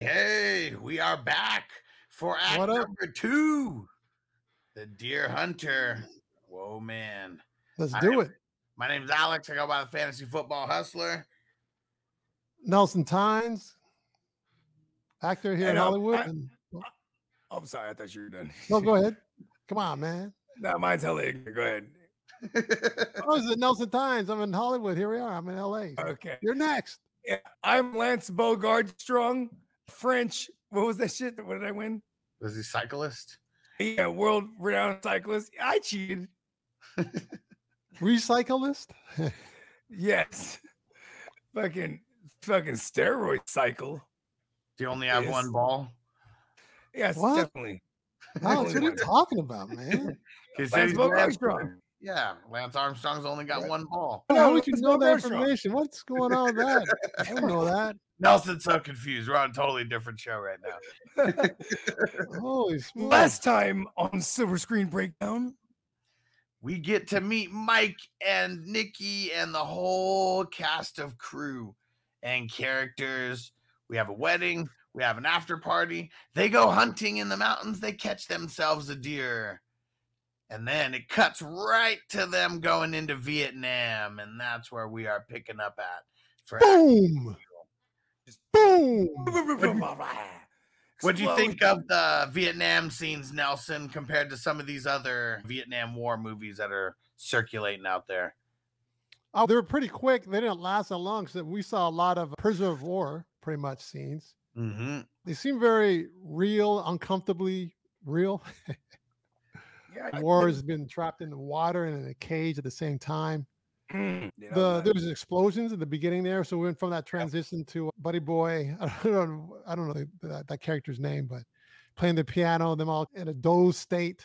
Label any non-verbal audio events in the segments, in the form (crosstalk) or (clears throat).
Hey, we are back for act What up? number two. The Deer Hunter. Whoa, man. Let's I do am- it. My name's Alex. I go by the Fantasy Football Hustler. Nelson Tynes, actor here Hey, in no, Hollywood. I- and, Oh, I'm sorry. I thought you were done. no, go ahead. (laughs) Come on, man. no, mine's hella ignorant. Go ahead. (laughs) Oh, is it Nelson Tynes? I'm in Hollywood. Here we are. I'm in LA. Okay. You're next. Yeah, I'm Lance Bogard Strong, French. What was that shit? What did I win? Was he cyclist? Yeah, world renowned cyclist. I cheated. (laughs) Recyclist. Yes. fucking fucking steroid cycle. Do you only have Yes. one ball? Yes, What? definitely. Alex, what are you talking about, man? (laughs) He said Lance he's Bogard Lance- Strong. Yeah, Lance Armstrong's only got Right. one ball. How No, would you know that information? What's going on with that? I didn't know that. (laughs) Nelson's so confused. We're on a totally different show right now. (laughs) Holy smokes. Last time on Silver Screen Breakdown. we get to meet Mike and Nikki and the whole cast of crew and characters. We have a wedding, we have an after party. They go hunting in the mountains, they catch themselves a deer. And then it cuts right to them going into Vietnam, and that's where we are picking up at. For Boom. Boom. what do you think of the Vietnam scenes, Nelson, compared to some of these other Vietnam War movies that are circulating out there? Oh, they were pretty quick. They didn't last that long. So we saw a lot of prisoner of war, pretty much scenes. Mm-hmm. They seem very real, uncomfortably real. (laughs) Yeah, War has been trapped in the water and in a cage at the same time. Mm, you know, The that- there was explosions at the beginning there, so we went from that transition to Buddy Boy. (laughs) I don't know, I don't know that, that character's name, but playing the piano, them all in a doze state.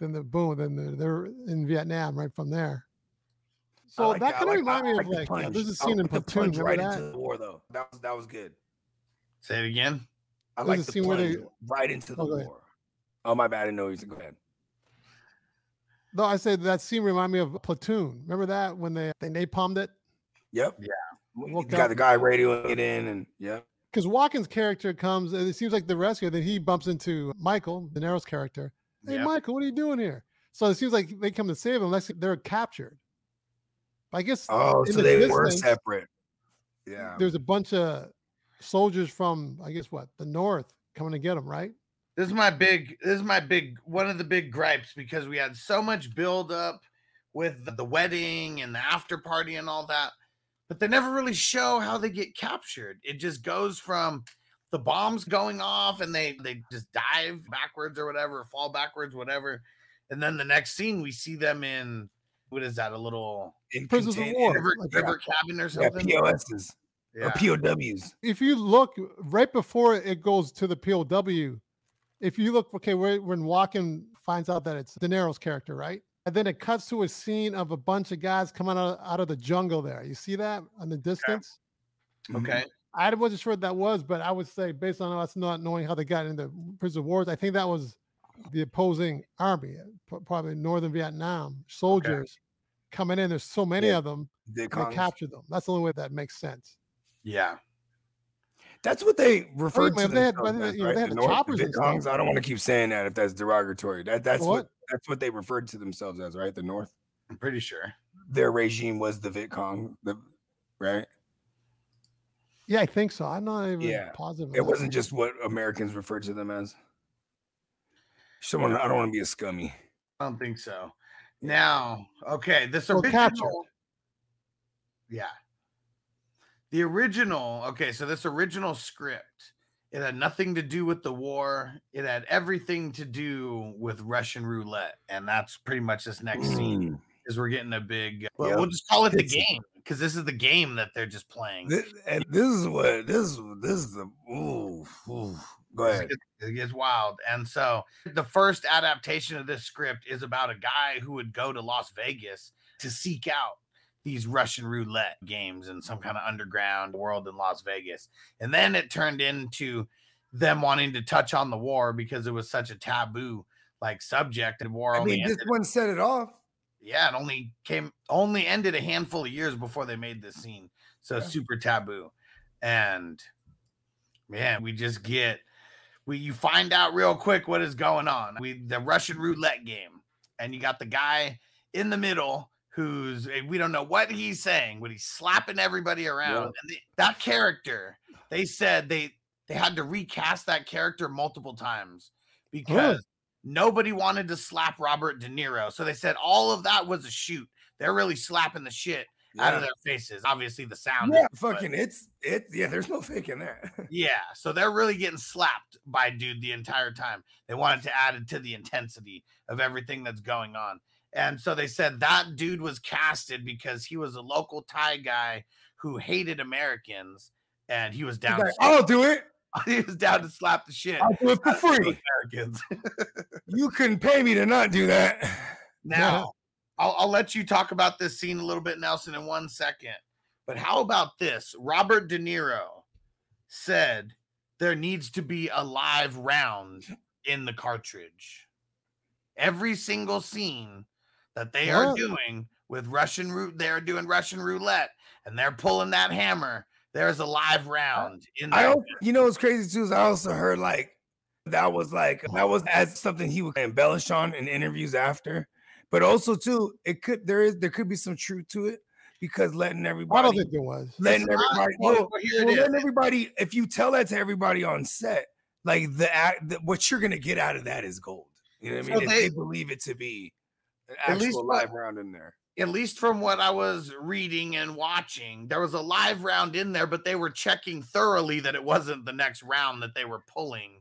Then the boom, then they're, they're in Vietnam right from there. So like that I kind of like- remind me of like the like there's a I scene in like the Platoon. punch right that? into the war though. That was that was good. Say it again. I There's like a the scene where they- right into the Oh, war. Oh my bad, I didn't know you said go ahead. No, I said that scene remind me of Platoon. Remember that when they they napalmed it? Yep. Yeah. You got the guy radioing it in and yeah. Because Walken's character comes, and it seems like the rescue. Then he bumps into Michael, De Niro's character. Hey, Yep. Michael, what are you doing here? So it seems like they come to save him, unless they're captured. I guess Oh, so the they were separate. Yeah. there's a bunch of soldiers from, I guess, what the north coming to get him, right? This is my big. This is my big. One of the big gripes because we had so much build up with the- the wedding and the after party and all that, but they never really show how they get captured. It just goes from the bombs going off and they they just dive backwards or whatever, fall backwards, whatever, and then the next scene we see them in what is that? A little In Prisoners of war. river, like, river cabin or Yeah, something. POSs or Yeah. POWs. If you look right before it goes to the POW, if you look, okay, when Walken finds out that it's De Niro's character, right? And then it cuts to a scene of a bunch of guys coming out, out of the jungle there. You see that on the distance? Mm-hmm. Okay. I wasn't sure what that was, but I would say based on us not knowing how they got into prison wars, I think that was the opposing army, probably northern Vietnam soldiers coming in. There's so many Yeah, of them, they Kongs. captured them. That's the only way that makes sense. Yeah. That's what they referred man, to if they had- themselves but they- as, you know, right? they had The the North, choppers the and Vietcongs. I don't want to keep saying that if that's derogatory. That that's what? What? that's what they referred to themselves as, right? The North. I'm pretty sure. Their regime was the Viet Cong, the right? Yeah, I think so. I'm not even Yeah, positive. It wasn't just what Americans referred to them as. Someone, I don't want to be a scummy. I don't think so. Now, okay, this Well, original. captured. Yeah. The original, okay, so this original script, it had nothing to do with the war. It had everything to do with Russian roulette. And that's pretty much this next scene Mm. is we're getting a big well, Yep. we'll just call it the It's- game because this is the game that they're just playing. This, and this is what this is. This is the ooh, ooh. Go ahead. It gets wild. And so the first adaptation of this script is about a guy who would go to Las Vegas to seek out these Russian roulette games in some kind of underground world in Las Vegas. And then it turned into them wanting to touch on the war because it was such a taboo like subject and war I mean, this one set it off. yeah, it only came only ended a handful of years before they made this scene. So Yeah. super taboo. And Man, we just get we you find out real quick what is going on. We the Russian roulette game, and you got the guy in the middle who's eh, we don't know what he's saying, but he's slapping everybody around. Yeah. And they, that character, they said they they had to recast that character multiple times because nobody wanted to slap Robert De Niro. So they said all of that was a shoot. They're really slapping the shit out of their faces. Obviously, the sound. Yeah, is- but- fucking it's it. Yeah, there's no faking that. (laughs) yeah, so they're really getting slapped by dude the entire time. They wanted to add it to the intensity of everything that's going on. And so they said that dude was casted because he was a local Thai guy who hated Americans and he was down like, to, I'll do it. (laughs) he was down to slap the shit I'll do it for free. Americans. (laughs) You couldn't pay me to not do that. (laughs) Now, I'll, I'll let you talk about this scene a little bit, Nelson, in one second. But how about this? Robert De Niro said there needs to be a live round in the cartridge. Every single scene that they are doing with Russian root, they're doing Russian roulette and they're pulling that hammer. There's a live round in I there. don't, you know what's crazy too is I also heard like that was like that was as something he would embellish on in interviews after, but also too it could there is there could be some truth to it because letting everybody I everybody don't think there was. letting It's not- everybody well, well, well, letting everybody if you tell that to everybody on set like the act what you're gonna get out of that is gold. You know what I So mean? they- if they believe it to be an At least actual what- live round in there. at least from what I was reading and watching, there was a live round in there, but they were checking thoroughly that it wasn't the next round that they were pulling.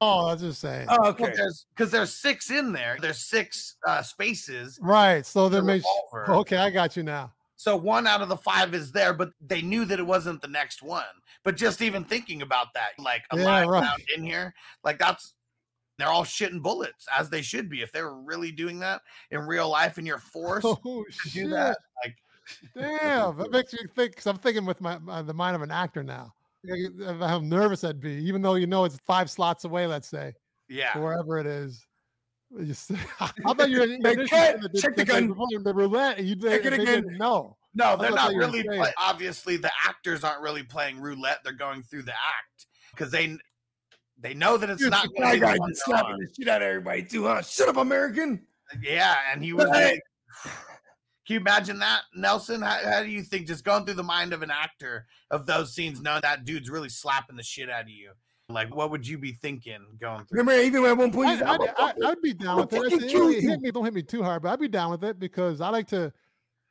Oh, I was just saying. Oh, okay. there's because there's six in there. There's six uh, spaces. right. So the that makes okay. I got you now. So one out of the five is there, but they knew that it wasn't the next one. But just even thinking about that, like a Yeah, live right. round in here, like that's they're all shitting bullets as they should be. If they were really doing that in real life and you're (laughs) forced Oh to shit! do that, like Damn, that makes you think. Cause I'm thinking with my, my the mind of an actor now. Uh, of How nervous I'd be, even though you know it's five slots away. Let's say yeah. wherever it is. (laughs) I thought you were initially cut, saying check the they gun. the roulette. And you Check it again. didn't. No, they're not really. Play, obviously, the actors aren't really playing roulette. They're going through the act because they they know that it's You're not the going to guy be the guy one just they're slapping on. the shit out of everybody too, huh? Shut up, American. Yeah, and he was. Hey. Can you imagine that, Nelson? How, how do you think just going through the mind of an actor of those scenes, knowing that dude's really slapping the shit out of you? Like, what would you be thinking going through? Remember, even at one point, I, I'd, "I'm a I, fucker." I'd be down with it. fucking It's- Hit, me, don't hit me too hard, but I'd be down with it because I like to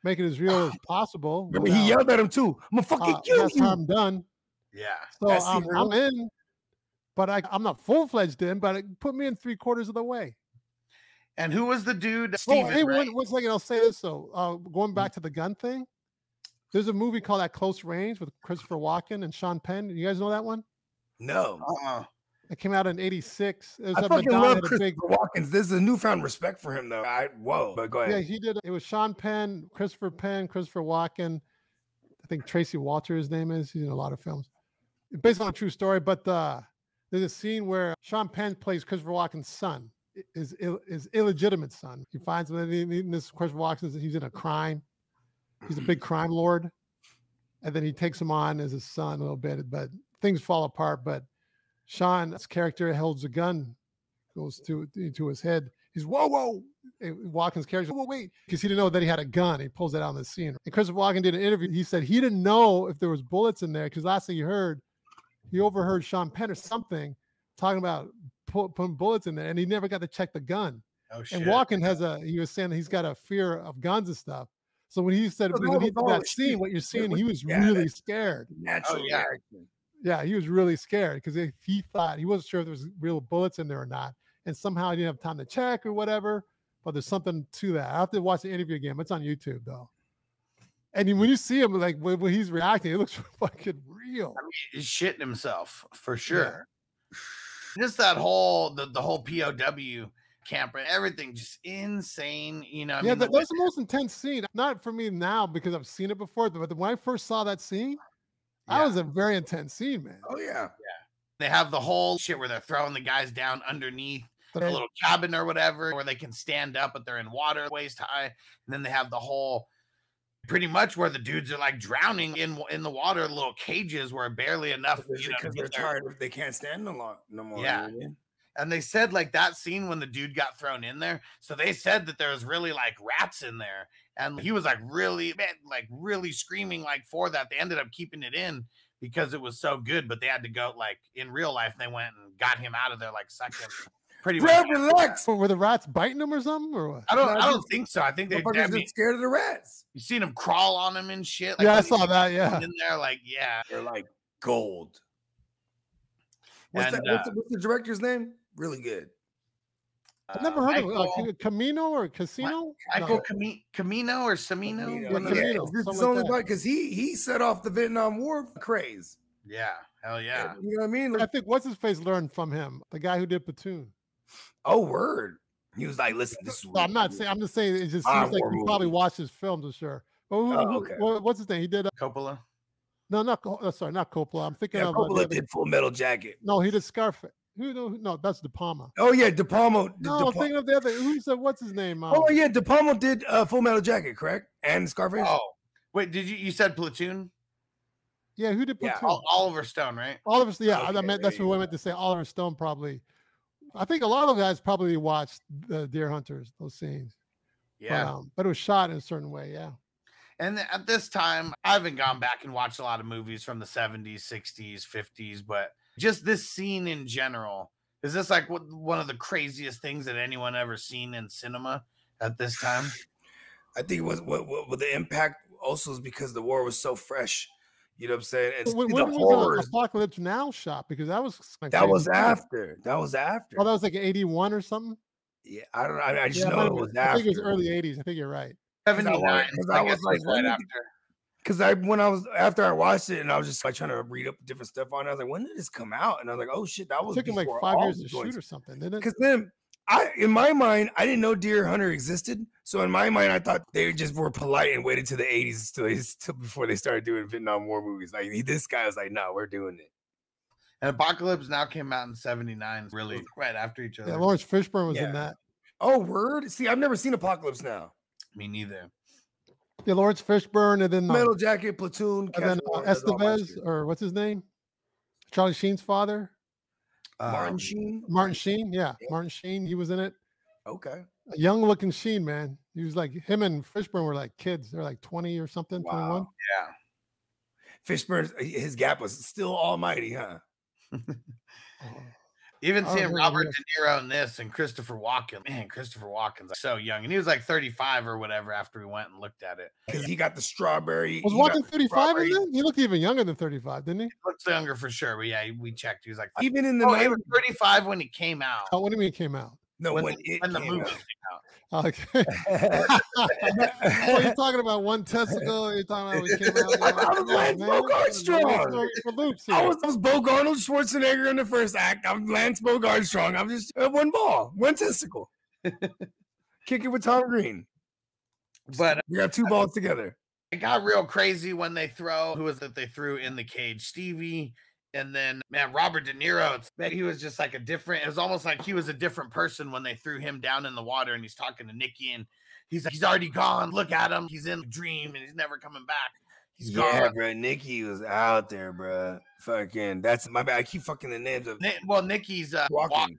make it as real as possible. Remember, he yelled at him too. I'm gonna fucking uh, kill less you. harm done. Yeah, So That I'm, I'm in, but I, I'm not full fledged in. But it put me in three quarters of the way. and who was the dude? Oh, Steven, hey, right? one, one second. I'll say this though. Uh, going back to the gun thing, there's a movie called At Close Range with Christopher Walken and Sean Penn. You guys know that one? No, Uh-uh. It came out in '86. It was I a fucking Madonna love a Christopher big. Walken. There's a newfound respect for him, though. I whoa, but go ahead. Yeah, he did. It was Sean Penn, Christopher Penn, Christopher Walken. I think Tracy Walter, his name is. He's in a lot of films. Based on a true story, but uh, there's a scene where Sean Penn plays Christopher Walken's son, his his illegitimate son. He finds him, he- this Christopher Walken, he's in a crime. He's a big (clears throat) crime lord, and then he takes him on as his son a little bit, but things fall apart. But Sean's character holds a gun, goes to to his head. He's whoa whoa. And Walken's character, whoa wait, because he didn't know that he had a gun. He pulls it out in the scene. And Christopher Walken did an interview. He said he didn't know if there was bullets in there because last thing he heard, he overheard Sean Penn or something talking about pu- putting bullets in there, and he never got to check the gun. Oh shit! And Walken has a he was saying he's got a fear of guns and stuff. So when he said Oh, when that he did that scene, what you're seeing, was- he was oh, yeah, really that- scared. Natural yeah. reaction. Yeah, he was really scared because he thought he wasn't sure if there was real bullets in there or not, and somehow he didn't have time to check or whatever. But there's something to that. I have to watch the interview again. It's on YouTube though. And when you see him, like when, when he's reacting, it looks (laughs) fucking real. He's shitting himself for sure. Just that whole the, the whole POW camper, everything just insane. You know, I yeah, mean, that, the that was the most intense scene. Not for me now because I've seen it before, but when I first saw that scene, that was a very intense scene, man. Oh yeah. Yeah. They have the whole shit where they're throwing the guys down underneath I- little cabin or whatever, where they can stand up, but they're in water waist high. And then they have the whole pretty much where the dudes are like drowning in in the water, little cages where barely enough. Because You know, to they're their- tired, they can't stand no long no more. Yeah. mean? and they said like that scene when the dude got thrown in there. So they said that there was really like rats in there, and he was like really man, like really screaming like for that. They ended up keeping it in because it was so good, but they had to go like in real life. They went and got him out of there like second, pretty much. Brad, relax. Were the rats biting him or something, or what? I don't. No, I don't just- think so. I think they. I Motherfuckers mean, scared of the rats. you seen him crawl on him and shit. yeah, I saw that. Yeah, In there, like yeah. They're like gold. What's, And, that, what's, uh, the, what's the director's name? Really good. I've never Uh, heard of Michael, uh, Camino or Casino. Michael No. Cami- Camino or Samino. Camino. Yeah, One of the- Camino, this something is like only that. because he he set off the Vietnam War craze. Yeah, hell yeah. You know what I mean? I think what's his face learned from him, the guy who did Platoon. Oh, word. He was like, listen, this is No, I'm not saying. I'm just saying. It just seems like war you probably watched his films, for sure. Oh, who, Oh, okay. what- what's his name? He did. Uh, Coppola. no, not Co- uh, sorry, not Coppola. I'm thinking Yeah, of. uh, Coppola other- did Full Metal Jacket. no, he did Scarface. Who? No, no, that's De Palma. Oh yeah, De Palma. De- No, De I'm thinking of the other. Who's the? What's his name? Um, oh yeah, De Palma did uh, Full Metal Jacket, correct? And Scarface. Oh, wait, did you you said Platoon? yeah, who did Platoon? Ol- Oliver Stone, right? Oliver. Yeah, I meant that's what you I meant to say. Oliver Stone probably. I think a lot of guys probably watched the Deer Hunters those scenes. Yeah. But, um, but it was shot in a certain way. Yeah. And at this time, I haven't gone back and watched a lot of movies from the 70s, 60s, 50s, but just this scene in general is this like what, one of the craziest things that anyone ever seen in cinema at this time? (sighs) I think what what, what what the impact also is because the war was so fresh. You know what I'm saying? And When, the when was horrors. Apocalypse Now shot? Because that was like that was after. That was after. Oh, that was like 81 or something. yeah, I don't. I, I just Yeah, know it was been- I think it was early 80s. I think you're right. 79. because I I was guess like, right when after. Because I when I was after I watched it and I was just like trying to read up different stuff on it. I was like, when did this come out? And I was like, oh shit, that It was took him like five years to joints. shoot or something, didn't it? Because then I, in my mind, I didn't know Deer Hunter existed. So in my mind, I thought they just were polite and waited to the '80s till, they, (laughs) till before they started doing Vietnam War movies. Like this guy was like, "No, we're doing it." And Apocalypse Now came out in 79, really right after each other. Yeah, Laurence Fishburne was Yeah. in that. Oh, word! See, I've never seen Apocalypse Now. Me neither. Yeah, Laurence Fishburne, and then um, Metal Jacket, Platoon, and then uh, Casual, that's all my Estevez, or what's his name? Charlie Sheen's father, Martin Um, Sheen. Martin Sheen. Yeah, Yeah. Martin Sheen. He was in it. Okay. A young-looking Sheen, man. He was like him and Fishburne were like kids. They're like 20 or something, 21. Wow. Yeah. Fishburne, his gap was still almighty, huh? (laughs) Oh, Even I seeing remember Robert. De Niro in this and Christopher Walken. Man, Christopher Walken's like so young. And he was like 35 or whatever after we went and looked at it. Because he got the strawberry. Was he got Walken 35 in strawberry- He looked even younger than 35, didn't he? Looks younger for sure. But yeah, we checked. He was like, Even in the oh, he was 35 when he came out. Oh, what do you mean came out? no, when, when, the, it when the movie out. came out. Okay. so (laughs) you're talking about one testicle. You're talking about when it came out. I thought it was Lance Bogard strong. Story For Luke's I was, I was Bo Arnold Schwarzenegger in the first act. I'm Lance Bogard strong. I'm just uh, one ball, one testicle. (laughs) Kick it with Tom Green. But We got two balls together. it got real crazy when they throw who was it they threw in the cage stevie and then man robert de niro it's, man, he was just like a different it was almost like he was a different person when they threw him down in the water and he's talking to nikki and he's like he's already gone look at him he's in a dream and he's never coming back He's yeah, gone bro. Nikki was out there, bro. Fucking, that's my bad. I keep fucking the names of well nikki's uh Walken. Walken,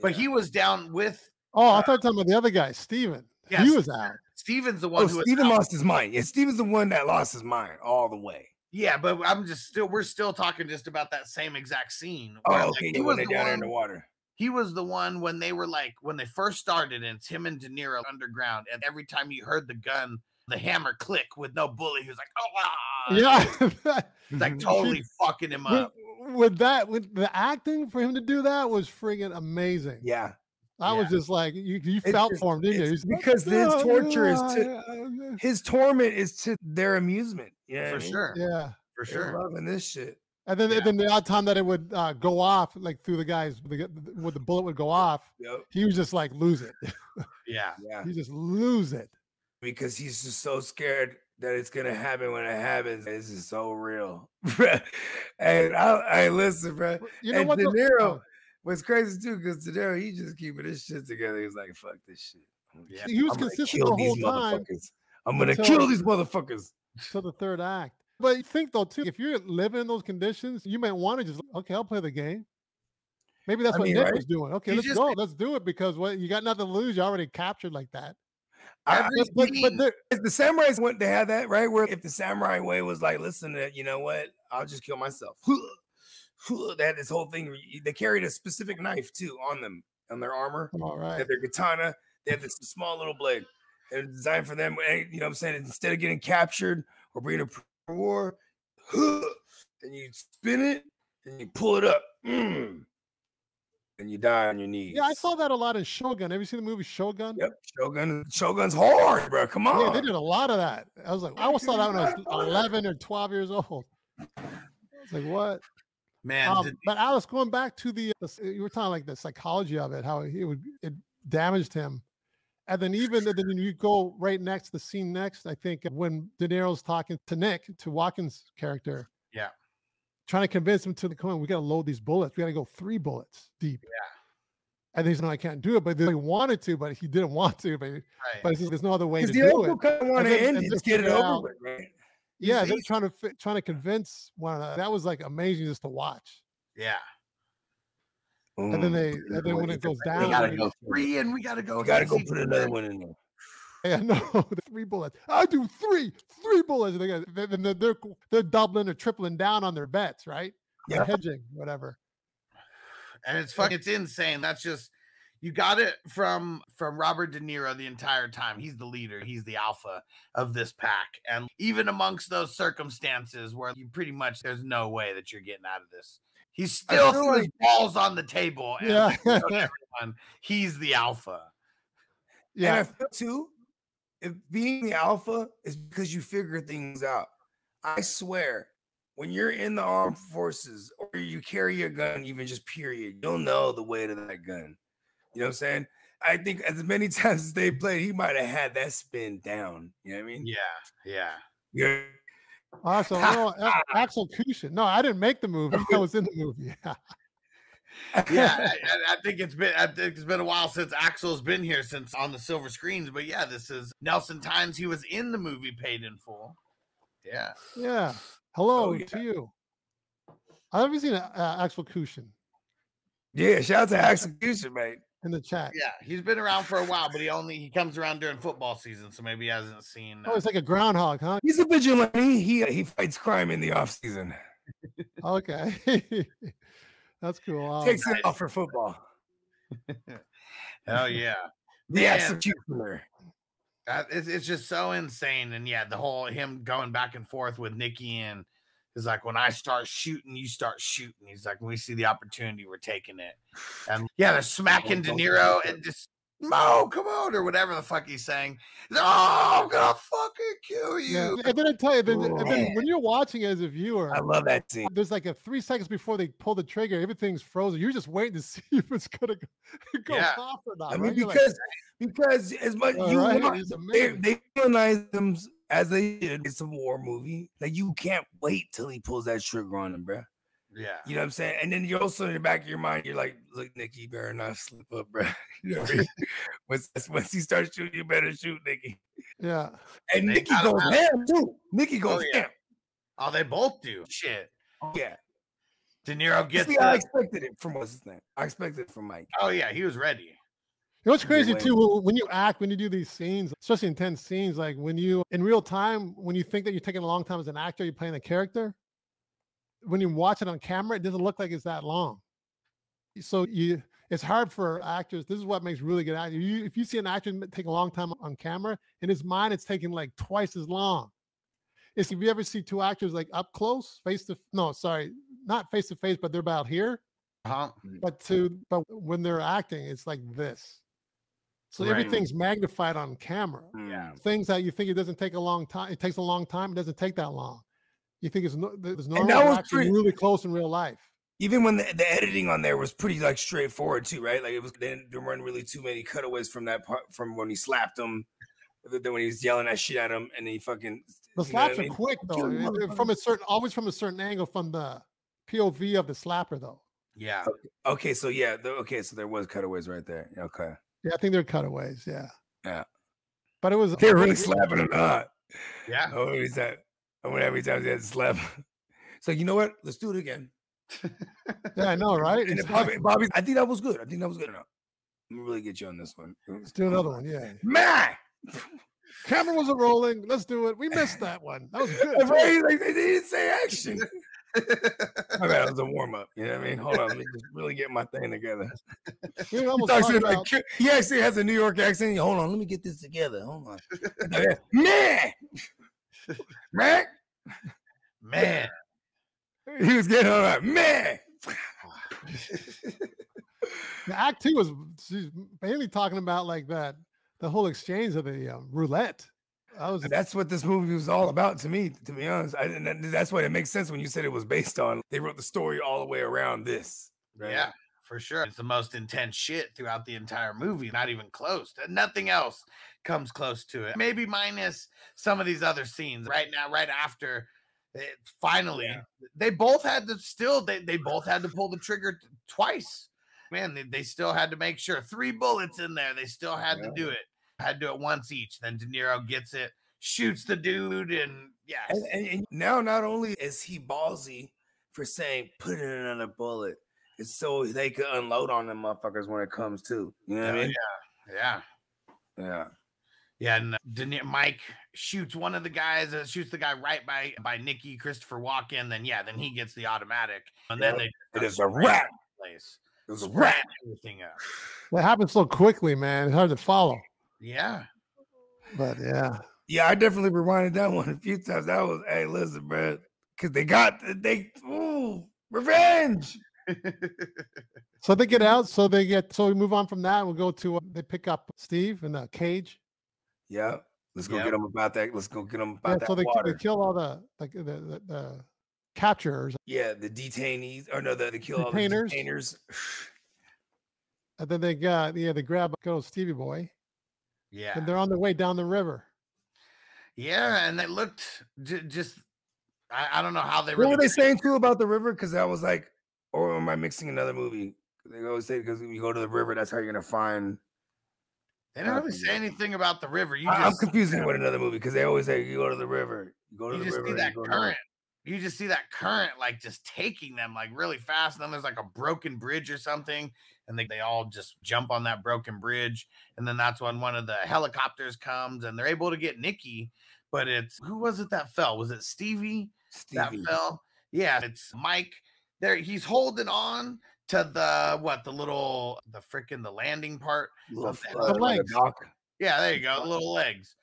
but he was down with Oh, I thought you were talking about the other guy, Steven. He was out. steven's the one Oh, who was Steven out. lost his mind. Yeah, Steven's the one that lost his mind all the way. Yeah but i'm just still we're still talking just about that same exact scene Oh, where, like, he was the down there in the one- water. he was the one when they were like when they first started and it's him and De Niro underground and every time you heard the gun the hammer click with no bullet he was like oh ah. Yeah. (laughs) (laughs) He's like totally fucking him up with that, with the acting for him to do that was friggin' amazing. Yeah. I was just like, you, you felt just- for him, didn't you? like, because his "Oh, torture is to- His torment is to their amusement. Yeah, for sure Yeah. for They're sure loving this shit. And then, Yeah. then the odd time that it would uh, go off, like through the guys, with the, with the bullet would go off, Yep. he was just like lose it. (laughs) yeah Yeah. he just lose it. Because he's just so scared that it's gonna happen when it happens. This is so real. (laughs) and I, I listen, bro. You know and what? De though? Niro Oh, was crazy too, because De Niro he just keeping his shit together. He was like, "Fuck this shit." yeah he was I'm gonna consistent the whole time. I'm gonna Until- kill these motherfuckers. To the third act. But think though too, if you're living in those conditions, you might want to just okay, I'll play the game. Maybe that's I what mean, Nick right? was doing. Okay, You let's just- go, let's do it because what you got nothing to lose. You already captured like that. I- But but, but there, the samurais went, they had that right. Where if the samurai way was like, listen, to, you know what? I'll just kill myself. (laughs) They had this whole thing. They carried a specific knife too on them on their armor. all They had their katana. They had this small little blade. They're designed for them. eh, You know what I'm saying? Instead of getting captured or being a prisoner war, (sniffs) and you spin it and you pull it up, mm, (sniffs) and you die on your knees. Yeah, I saw that a lot in Shogun. Have you seen the movie Shogun? Yep, Shogun. Shogun's hard, bro. Come on. Yeah, they did a lot of that. I was like, I always saw that when I was 11 or 12 years old. I was like, what? Man, Um, did- but Alice, going back to the, the you were talking like the psychology of it, how it would it damaged him, and then even then you go right next, the scene next, I think uh, when De Niro's talking to Nick, to Walken's character, Yeah. trying to convince him to come on, we got to load these bullets, we got to go three bullets deep. Yeah. And he's no, I can't do it, but he wanted to, but he didn't want to, but right. but he says, there's no other way to the do uncle it. kind of want to end it, just get it over with, right? Yeah, see- they're trying to fi- trying to convince one another. That was like amazing just to watch. yeah. And then they, and then when it goes down, We gotta go three and we gotta go. You gotta go put another one in there. (laughs) Yeah, no, the three bullets. I do three, three bullets. And they got, then they're, they're they're doubling or tripling down on their bets, right? Yeah. hedging, whatever. and it's fucking it's insane that's just you got it from from robert de niro the entire time he's the leader he's the alpha of this pack and even amongst those circumstances where you pretty much there's no way that you're getting out of this he still feel threw his balls on the table and Yeah, (laughs) everyone he's the alpha And I yeah, feel too, if being the alpha is because you figure things out. I swear, when you're in the armed forces or you carry a gun, even just period, you'll know the weight of that gun. You know what I'm saying? I think as many (laughs) times as they played, he might have had that spin down. You know what I mean? yeah yeah Yeah. Awesome. No, A- Axel Kushin. No, I didn't make the movie. I was in the movie. (laughs) Yeah. yeah I, I- I think it's been i think it's been a while since axel's been here since on the silver screens but yeah this is nelson Times. he was in the movie paid in full yeah Yeah. Hello Oh, yeah. to you. I haven't seen uh, Axel Kushin yeah. Shout out to Axel execution, mate. In the chat. Yeah, he's been around for a while, but he only he comes around during football season, so maybe he hasn't seen. Oh, uh, it's like a groundhog, huh? He's a vigilante. He he fights crime in the off season. Okay. (laughs) That's cool. Um, Takes it off for football. (laughs) oh yeah, The Man. executioner. that, it's, it's just so insane. And yeah, the whole him going back and forth with Nikki and is like when I start shooting, you start shooting. He's like when we see the opportunity, we're taking it. And (sighs) yeah, they're smacking De Niro and just Mo, come on, or whatever the fuck he's saying. He's like, oh, I'm gonna fucking kill yeah. you. And then I tell you, then, then when you're watching as a viewer, I love that scene. there's like a three seconds before they pull the trigger, everything's frozen. You're just waiting to (laughs) see if it's gonna go, (laughs) Yeah. off or not. I mean, right? You're like, because because as much "All you right, want, they amazing." they villainize them as they did. It's a war movie. Like you can't wait till he pulls that trigger on him, bro. Yeah. You know what I'm saying? And then you're also in the back of your mind, you're like, look, Nikki, you better not slip up, bro. (laughs) You know I mean? (laughs) once, once he starts shooting, you better shoot, Nikki. yeah. And They Nikki goes have- ham too. Nikki goes oh, yeah. ham. Oh, they both do. Shit. Oh, yeah. De Niro gets. See, I expected it from what's his name. I expected it from Mike. oh yeah, he was ready. You know what's crazy too when- you act, when you do these scenes, especially intense scenes, like when you in real time, when you think that you're taking a long time as an actor, you're playing a character. When you watch it on camera, it doesn't look like it's that long. So you, it's hard for actors. This is what makes really good actors. You, if you see an actor take a long time on camera, in his mind, it's taking like twice as long. It's if you ever see two actors like up close, face to no, sorry, not face to face, but they're about here Huh? but to but when they're acting it's like this so Right. everything's magnified on camera Yeah. things that you think it doesn't take a long time it takes a long time it doesn't take that long you think it's no, there's no that was pretty- really close in real life Even when the, the editing on there was pretty like straightforward too, right? Like it was they didn't, there weren't really too many cutaways from that part from when he slapped him, then when he was yelling that shit at him, and then he fucking the you know what I slaps are mean? quick though Kill it- it- motherfucker. from a certain always from a certain angle from the pov of the slapper though Yeah. Okay, so yeah, the, okay, so there was cutaways right there. Okay. Yeah i think they're cutaways yeah Yeah. But it was They were really slapping him not. Yeah. Oh, he's that. Oh, I went every time he had to slap. So you know what? Let's do it again. Yeah, I know, right? And then Bobby, Bobby, I think that was good. I think that was good enough. Let me really get you on this one. Let's do another one. Yeah. Man, Camera wasn't rolling. Let's do it. We missed that one. That was (laughs) good. Right. Like, they didn't say action. (laughs) It was a warm up. You know what I mean? Hold on. Let me just really get my thing together. (laughs) We were He, almost talks talking to like, he actually has a New York accent. Hold on. Let me get this together. Hold on. (laughs) Man, man, Man. he was getting all right. Man. The act two was she's mainly talking about like that the whole exchange of the um, roulette. I was That's what this movie was all about to me, to be honest. I, and that's what it makes sense when you said it was based on. They wrote the story all the way around this. right? Yeah, for sure. It's the most intense shit throughout the entire movie. Not even close. to- Nothing else comes close to it. Maybe minus some of these other scenes. Right now, right after it, finally, Yeah. they both had to still, they, they both had to pull the trigger t- twice. Man, they, they still had to make sure three bullets in there. They still had Yeah. to do it. Had to do it once each. Then De Niro gets it, shoots the dude, and yeah, And, and, and now, not only is he ballsy for saying put it in another bullet, it's so they could unload on them motherfuckers when it comes to. You know what I yeah, mean? yeah. Yeah. Yeah, Yeah, and uh, De Ni- Mike shoots one of the guys, uh, shoots the guy right by by Nikki Christopher Walken. Then yeah, then he gets the automatic, and then Yep. they It is a wrap. Place It was a wrap wrap. everything up. that happened so quickly, man. It's hard to follow. Yeah, But yeah. Yeah, I definitely rewinded that one a few times. That was, hey, listen, bro, because they got they ooh revenge. So they get out. So they get. So we move on from that. We'll go to. Uh, they pick up Steve in the cage. Yeah, let's go Yep. get them about that. Let's go get them about Yeah, that so they, ki- water. they kill all the like the, the, the capturers, yeah, the detainees or no, the, they kill all the Detainers. detainers. (sighs) and then they got yeah they grab good old Stevie boy, yeah, and they're on their way down the river. yeah. And they looked j- just. I, I don't know how they What really. were they saying too about the river? Because I was like, or am I mixing another movie? They always say because you go to the river, that's how you're gonna find. They don't really say anything about the river. You I, am just confusing it with another movie because they always say you go to the river, you go to you the just river. see that you go to the- current. You just see that current like just taking them like really fast. And then there's like a broken bridge or something. And they, they all just jump on that broken bridge. And then that's when one of the helicopters comes and they're able to get Nikki. But it's who was it that fell? Was it Stevie, that Stevie. fell? Yeah, it's Mike. There he's holding on to the what the little the freaking the landing part. Little, the- uh, The legs. Yeah, there you go, the little legs.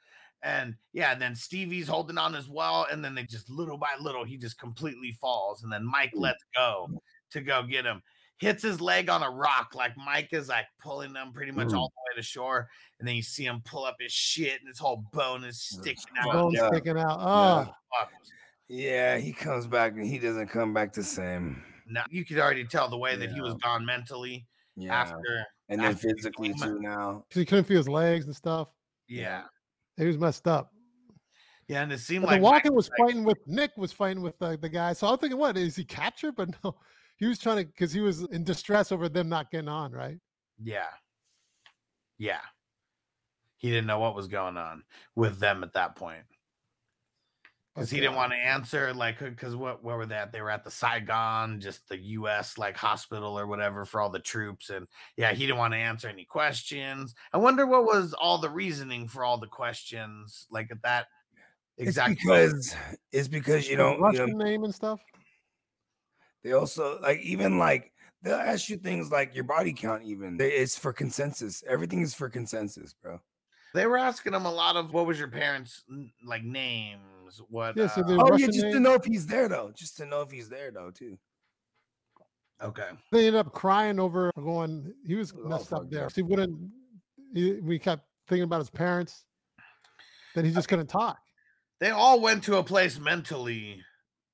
And yeah, and then Stevie's holding on as well. And then they just little by little, he just completely falls. And then Mike lets go to go get him. Hits his leg on a rock, like Mike is like pulling them pretty much Mm. all the way to shore. And then you see him pull up his shit, and his whole bone is sticking out. Bones yeah. sticking out. Oh, Fuck. Yeah, he comes back and he doesn't come back the same. Now you could already tell the way that he was gone mentally Yeah, after. and then after physically came too now. 'cause he couldn't feel his legs and stuff. Yeah. He was messed up. Yeah. And it seemed But like the Mike Walken was like- fighting with Nick was fighting with the, the guy. So I'm thinking, what is he captured? But no, he was trying to because he was in distress over them not getting on. Right. Yeah. Yeah. He didn't know what was going on with them at that point. Because he didn't uh, want to answer, like, because what where were they at? They were at the Saigon, just the US like hospital or whatever for all the troops. And yeah, he didn't want to answer any questions. I wonder what was all the reasoning for all the questions, like at that It's exact moment. because it's because you his know, you know name and stuff. They also like even like they'll ask you things like your body count. Even They- it's for consensus. Everything is for consensus, bro. They were asking him a lot of what was your parents' like names? What Yeah, so uh, the Oh Russian yeah, just to know if he's there though. Just to know if he's there though too. okay. They ended up crying over going. He was was all messed up there. up. He wouldn't. He, we kept thinking about his parents. Then he just couldn't talk. they all went to a place mentally.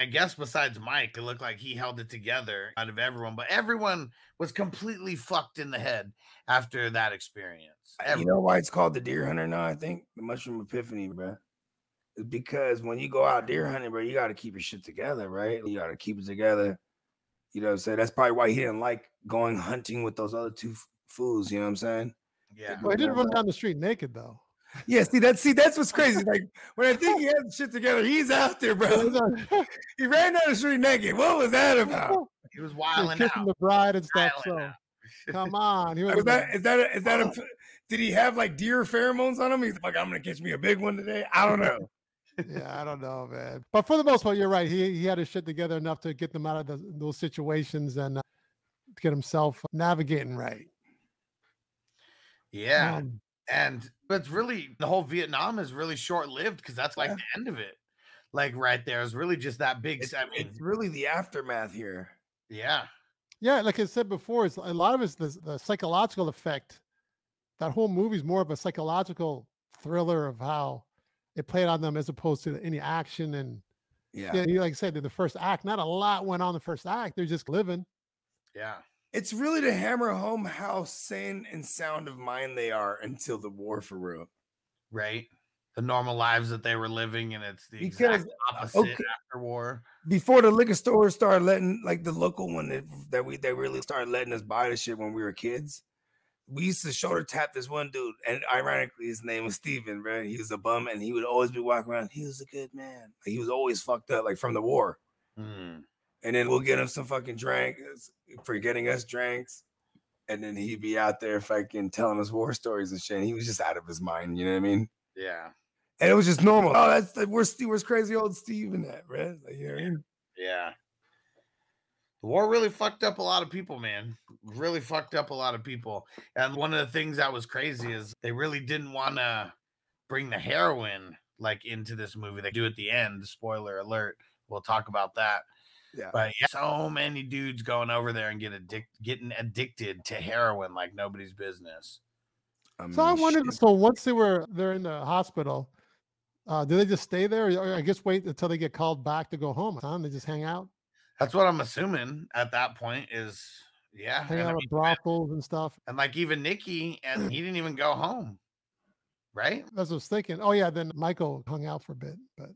I guess besides Mike, it looked like he held it together out of everyone, but everyone was completely fucked in the head after that experience. You Everyone. know why it's called the deer hunter now? I think the mushroom epiphany, bro. It's because when you go out deer hunting, bro, you got to keep your shit together, right? You got to keep it together. You know what I'm saying? That's probably why he didn't like going hunting with those other two f- fools. You know what I'm saying? yeah. Well, he didn't run uh, down the street naked though. Yeah, see that's see that's what's crazy. Like when I think he has shit together, he's out there, bro. (laughs) he ran down the street naked. What was that about? He was He's wilding kissing out. the bride and stuff. Wilding So out. come on, he was Is that is that a, is that a did he have like deer pheromones on him? He's like, I'm gonna catch me a big one today. I don't know. (laughs) yeah, I don't know, man. But for the most part, you're right. He he had his shit together enough to get them out of the, those situations and uh, get himself navigating right. Yeah. Um, and but it's really the whole Vietnam is really short lived because that's like Yeah. the end of it. Like right there is really just that big. It's, I mean, it's really the aftermath here. yeah, yeah, like I said before, it's a lot of it's the, the psychological effect. That whole movie is more of a psychological thriller of how it played on them as opposed to any action and Yeah. yeah, like I said, the first act. Not a lot went on the first act. They're just living. yeah, It's really to hammer home how sane and sound of mind they are until the war for real. right. The normal lives that they were living, and it's the Because, exact opposite okay. after war. Before the liquor store started letting like the local one that, that we they really started letting us buy the shit when we were kids. We used to shoulder tap this one dude, and ironically, his name was Steven, bro. He was a bum, and he would always be walking around. He was a good man. Like, he was always fucked up, like from the war. Mm, and then we'll get him some fucking drinks for getting us drinks. And then he'd be out there fucking telling us war stories and shit. And he was just out of his mind, you know what I mean? yeah, And it was just normal. Oh, that's the worst where's crazy old Steve in that, right? Like, you know what I mean? yeah. The war really fucked up a lot of people, man. Really fucked up a lot of people. And one of the things that was crazy is they really didn't want to bring the heroin like into this movie. They do at the end. Spoiler alert. We'll talk about that. Yeah. But yeah, so many dudes going over there and get addic- getting addicted to heroin like nobody's business. So I mean, wondered. shit. So once they were they're in the hospital, uh, do they just stay there, or I guess wait until they get called back to go home? Huh? They just hang out, That's what I'm assuming at that point is yeah. hang and, I out mean, at brothels and stuff. and like even Nikki (clears throat) and he didn't even go home. Right? That's what I was thinking. Oh yeah, then Michael hung out for a bit, but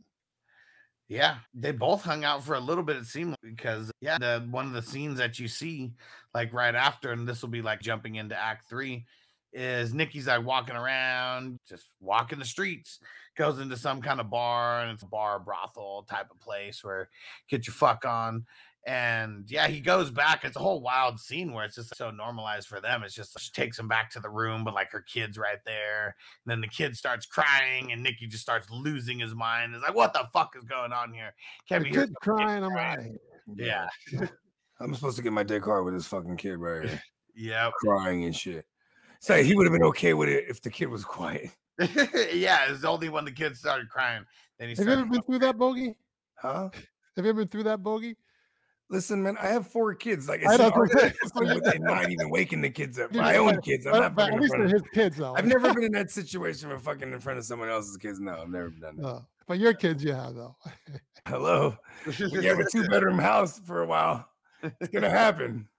Yeah, they both hung out for a little bit. It seemed like, because yeah, the one of the scenes that you see like right after, and this will be like jumping into Act Three, is Nikki's like walking around, just walking the streets, goes into some kind of bar, and it's a bar brothel type of place where get your fuck on. And yeah, he goes back. It's a whole wild scene where it's just so normalized for them. It's just she takes him back to the room, but like her kid's right there. And then the kid starts crying, and Nikki just starts losing his mind. It's like, what the fuck is going on here? Can't the be here. kid crying. I'm like, (laughs) Yeah. (laughs) (laughs) I'm supposed to get my dick hard with this fucking kid right here, Yep. crying and shit. So he would have been okay with it if the kid was quiet. yeah, it's only when the kid started crying. Then he have you ever been through that bogey? Huh? Have you ever been through that bogey? Listen, man, I have four kids. Like I it's know, an art but- system with it not even waking the kids up. Dude, My own kids. I'm not but fucking at least they're his kids, though. I've never (laughs) been in that situation where fucking in front of someone else's kids. No, I've never done that. No, but your kids, you have though. (laughs) Hello. We you have a two bedroom house for a while, it's gonna happen. (laughs)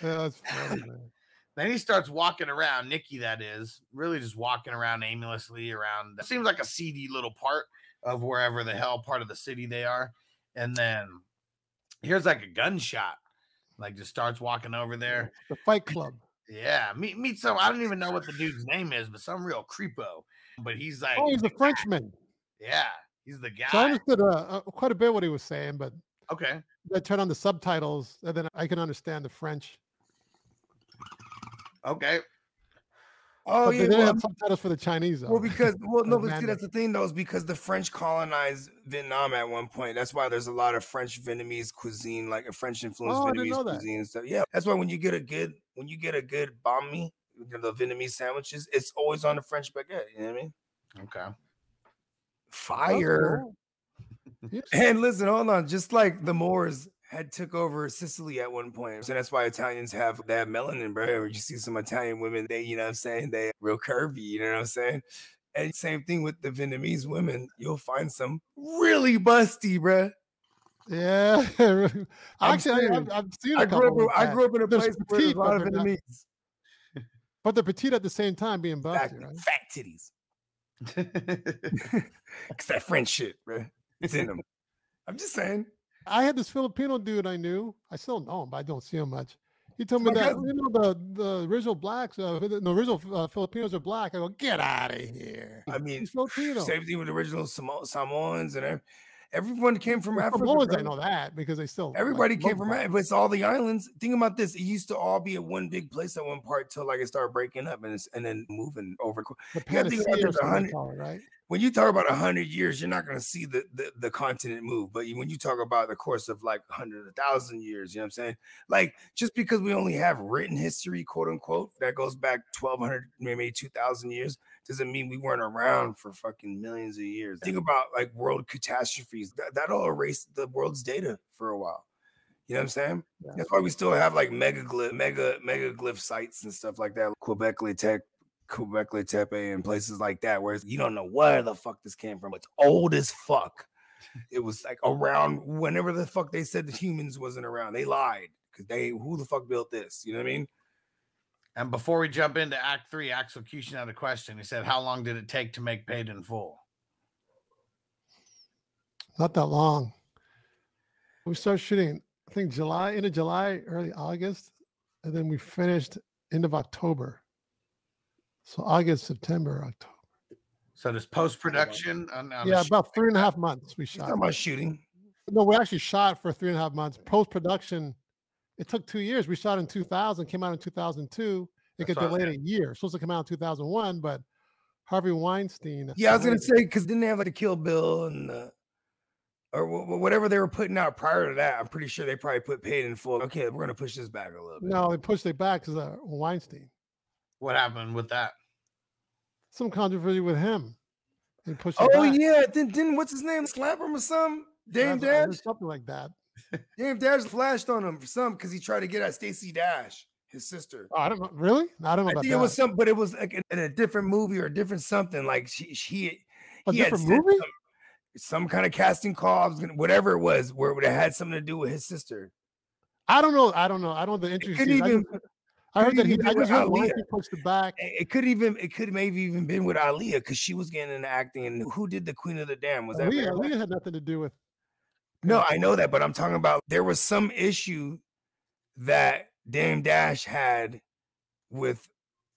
Yeah, that's funny, man. Then he starts walking around, Nikki, that is, really just walking around aimlessly around. Seems like a seedy little part of wherever the hell part of the city they are. And then here's like a gunshot, like just starts walking over there. The Fight Club. Yeah, meet meet some. I don't even know what the dude's name is, but some real creepo. But he's like, Oh, he's a Frenchman. yeah, he's the guy. So I understood uh, uh, quite a bit what he was saying, but Okay, I turned on the subtitles, and then I can understand the French. okay, Oh but they yeah. didn't Well, have subtitles for the Chinese. Though. well, because (laughs) well, no, but see, that's the thing though, is because the French colonized Vietnam at one point. That's why there's a lot of French Vietnamese cuisine, like a French influenced Oh, Vietnamese cuisine and stuff. Yeah, that's why when you get a good when you get a good banh mi, you know, the Vietnamese sandwiches, it's always on the French baguette. You know what I mean? okay. That's Fire. cool. (laughs) And listen, hold on. Just like the Moors had took over Sicily at one point, so that's why Italians have they have melanin, bro. You see some Italian women, they, you know, what I'm saying they real curvy. You know what I'm saying? And same thing with the Vietnamese women. You'll find some really busty, bro. Yeah. (laughs) I'm Actually, I, serious. I've, I've seen a I couple. grew up. I grew up in a There's place where there's a lot but of they're not- Vietnamese. (laughs) but they're petite at the same time, being busty, Exactly. right? Fat titties. (laughs) it's that French shit, bro. It's in them. I'm just saying. I had this Filipino dude I knew. I still know him, but I don't see him much. He told me that you know the the original blacks, uh, the the original uh, Filipinos are black. I go, get out of here. I mean, He's Filipino. same thing with the original Samo- Samoans and ev- everyone came from Africa. Samoans, I know that because they still like, Everybody came from. Africa, but it's all the islands. Think about this: it used to all be at one big place at one part till like it started breaking up and it's, and then moving over. The You gotta think about Pangaea or there's a hundred- call it, right? when you talk about a hundred years, you're not going to see the, the the continent move. But when you talk about the course of like hundred, thousand years, you know what I'm saying? Like just because we only have written history, quote unquote, that goes back 1,200, maybe 2,000 years, doesn't mean we weren't around for fucking millions of years. Think about like world catastrophes. That, that'll erase the world's data for a while. You know what I'm saying? Yeah. That's why we still have like megaglyph, mega megaglyph sites and stuff like that. Quebec Tech, Göbekli Tepe, and places like that, where you don't know where the fuck this came from. It's old as fuck. (laughs) It was like around whenever the fuck they said the humans wasn't around. They lied because they who the fuck built this? You know what I mean? And before we jump into Act Three, Execution Cushin had a question. He said, "How long did it take to make Paid in Full?" Not that long. We started shooting, I think July, end of July, early August, and then we finished end of October. So August, September, October. So does post production on, on a yeah, sh- about three and a half months we shot. talking about shooting. No, we actually shot for three and a half months. Post production, it took two years. We shot in 2000, came out in 2002. It That's got what I- delayed a year. Supposed to come out in 2001, but Harvey Weinstein. Uh, yeah, I was gonna say because didn't they have like a Kill Bill and the or wh- wh- whatever they were putting out prior to that? I'm pretty sure they probably put paid in full. Okay, we're gonna push this back a little bit. No, they pushed it back because of uh, Weinstein. what happened with that? Some controversy with him. They pushed it Oh back. yeah, didn't, didn't what's his name slap him or something? Dame That's- I Dash. something like that. Dame Dash flashed on him for some because he tried to get at Stacy Dash, his sister. Oh, I don't know. Really? I don't know I think that. it was some, but it was like in, a different movie or a different something. Like she, she a he different movie. Some, some kind of casting call, gonna- whatever it was, where it had something to do with his sister. I don't know. I don't know. I don't know the entry. I just- I heard that he. I just heard. Weinstein pushed it back. it could even, it could maybe even been with Aaliyah because she was getting into acting. And who did the Queen of the Damned? Was? Aaliyah, Beth? Aaliyah had nothing to do with. No, I know that, but I'm talking about there was some issue that Dame Dash had with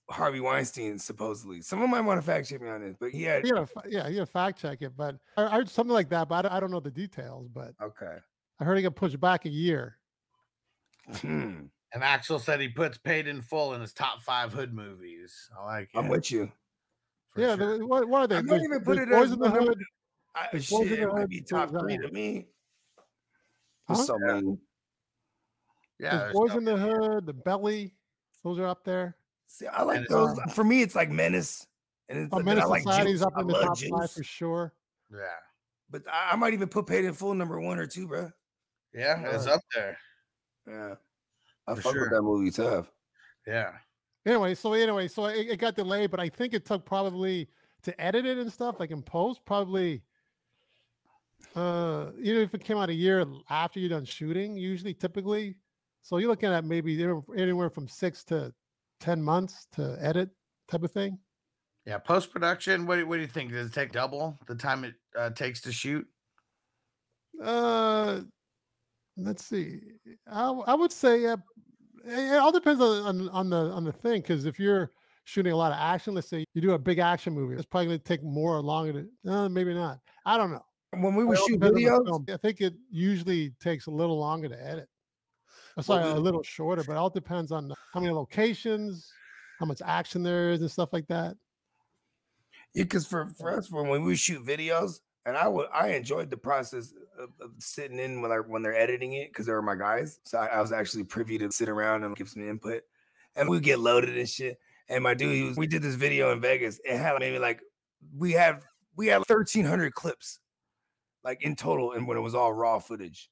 Harvey Weinstein, supposedly. Someone might want to fact check me on this, but he had. You yeah, you gotta fact check it, but I I heard something like that. But I don't, know the details. But Okay. I heard he got pushed back a year. Hmm. And Axel said he puts Paid in Full in his top five hood movies. I like it. I'm with you. for yeah, sure. the, what, what are they? I might There's- even put it Boys as in the one Hood. I, There's shit, Boys in it the might Hood, be top three to me. Huh? There's so Yeah. many. yeah, There's there's Boys no- in the Hood, the Belly. Those are up there. See, I like And it's, those. For me, it's like Menace. And it's, Oh, then Menace I like Society's Juice. up I in the love top five for sure. yeah, But I, I might even put Paid in Full number one or two, bro. yeah, it's up there. Yeah. I For fuck sure. with that movie tough. Yeah, Anyway, so anyway, so it, it got delayed, but I think it took probably to edit it and stuff, like in post, probably. Uh, you know, if it came out a year after you're done shooting, usually, typically, so you're looking at maybe anywhere- from six to ten months to edit, type of thing. yeah. Post production. What, do- what do you think? Does it take double the time it uh, takes to shoot? Uh, let's see. I, I would say uh, it all depends on on, on the on the thing because if you're shooting a lot of action, let's say you do a big action movie, it's probably going to take more or longer to. Uh, maybe not. I don't know. When we It would all shoot depends on the videos. I think it usually takes a little longer to edit. Uh, Sorry, a little shorter, but it all depends on how many locations, how much action there is, and stuff like that. Yeah, because for, for us, when we would shoot videos, and I would I enjoyed the process of, of sitting in when I when they're editing it because they were my guys. So I, I was actually privy to sit around and give some input, and we get loaded and shit. And my dude, he was, we did this video in Vegas. It had maybe like we had we had thirteen hundred clips, like in total, and when it was all raw footage.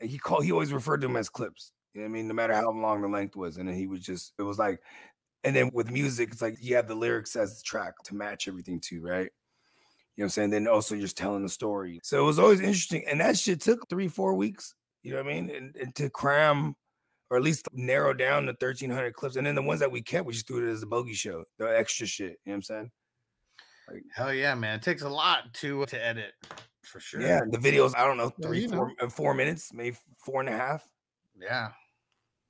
And he called he always referred to them as clips. You know I mean? No matter how long the length was, and he was just it was like and then with music, it's like you have the lyrics as the track to match everything too, right? You know what I'm saying? Then also just telling the story. So it was always interesting. And that shit took three, four weeks, you know what I mean? And, and to cram or at least narrow down the 1300 clips. And then the ones that we kept, we just threw it as a bogey show, the extra shit. You know what I'm saying? Hell yeah, man! It takes a lot to uh, to edit, for sure. Yeah. The videos, I don't know, three, you four, uh, four minutes, maybe four and a half. yeah.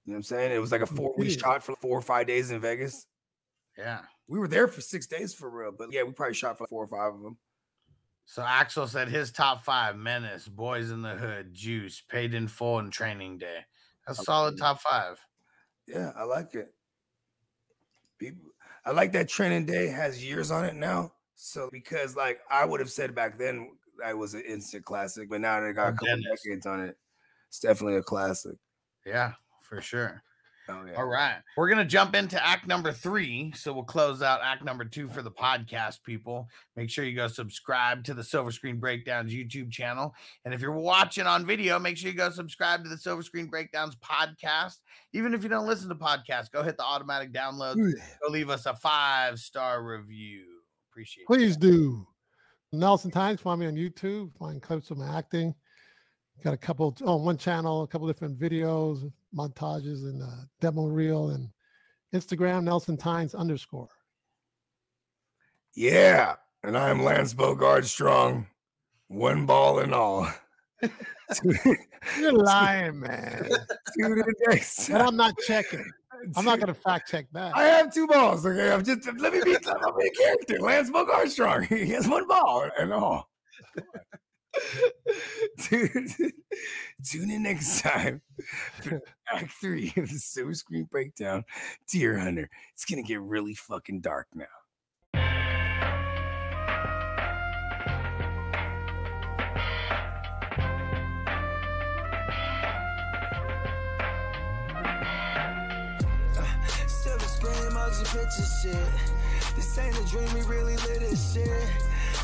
You know what I'm saying? It was like a four. We shot for four or five days in Vegas. Yeah. We were there for six days for real, but yeah, we probably shot for four or five of them. So Axel said his top five: Menace, Boys in the Hood, Juice, Paid in Full, and Training Day. That's a solid top five. Yeah, I like it. People, I like that training day has years on it now. So because like I would have said back then, that was an instant classic, but now they got a couple Dennis. decades on it. It's definitely a classic. Yeah, for sure. Oh yeah. All right. We're going to jump into act number three. So we'll close out act number two for the podcast, people. Make sure you go subscribe to the Silver Screen Breakdowns YouTube channel. And if you're watching on video, make sure you go subscribe to the Silver Screen Breakdowns podcast. Even if you don't listen to podcasts, go hit the automatic downloads. Go leave us a five star review. Appreciate it. Please do. Nelson Times, find me on YouTube, find clips of my acting. Got a couple on one channel, a couple different videos, montages, and uh, demo reel, and Instagram, Nelson Times underscore. Yeah. And I'm Lance Bogard Strong. One ball and all. (laughs) You're lying, man. (laughs) In next I'm not checking. I'm not gonna fact check that. I have two balls. Okay, I'm just let me be, be a character. Lance Bogard Strong. (laughs) He has one ball and all. Dude, (laughs) tune in next time for Act Three of the Silver Screen Breakdown. Deer Hunter. It's gonna get really fucking dark now. Picture shit. This ain't a dream, we really lit this shit.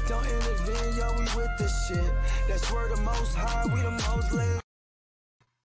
Don't intervene, yo, we with this shit. That's word the most high, we the most lit.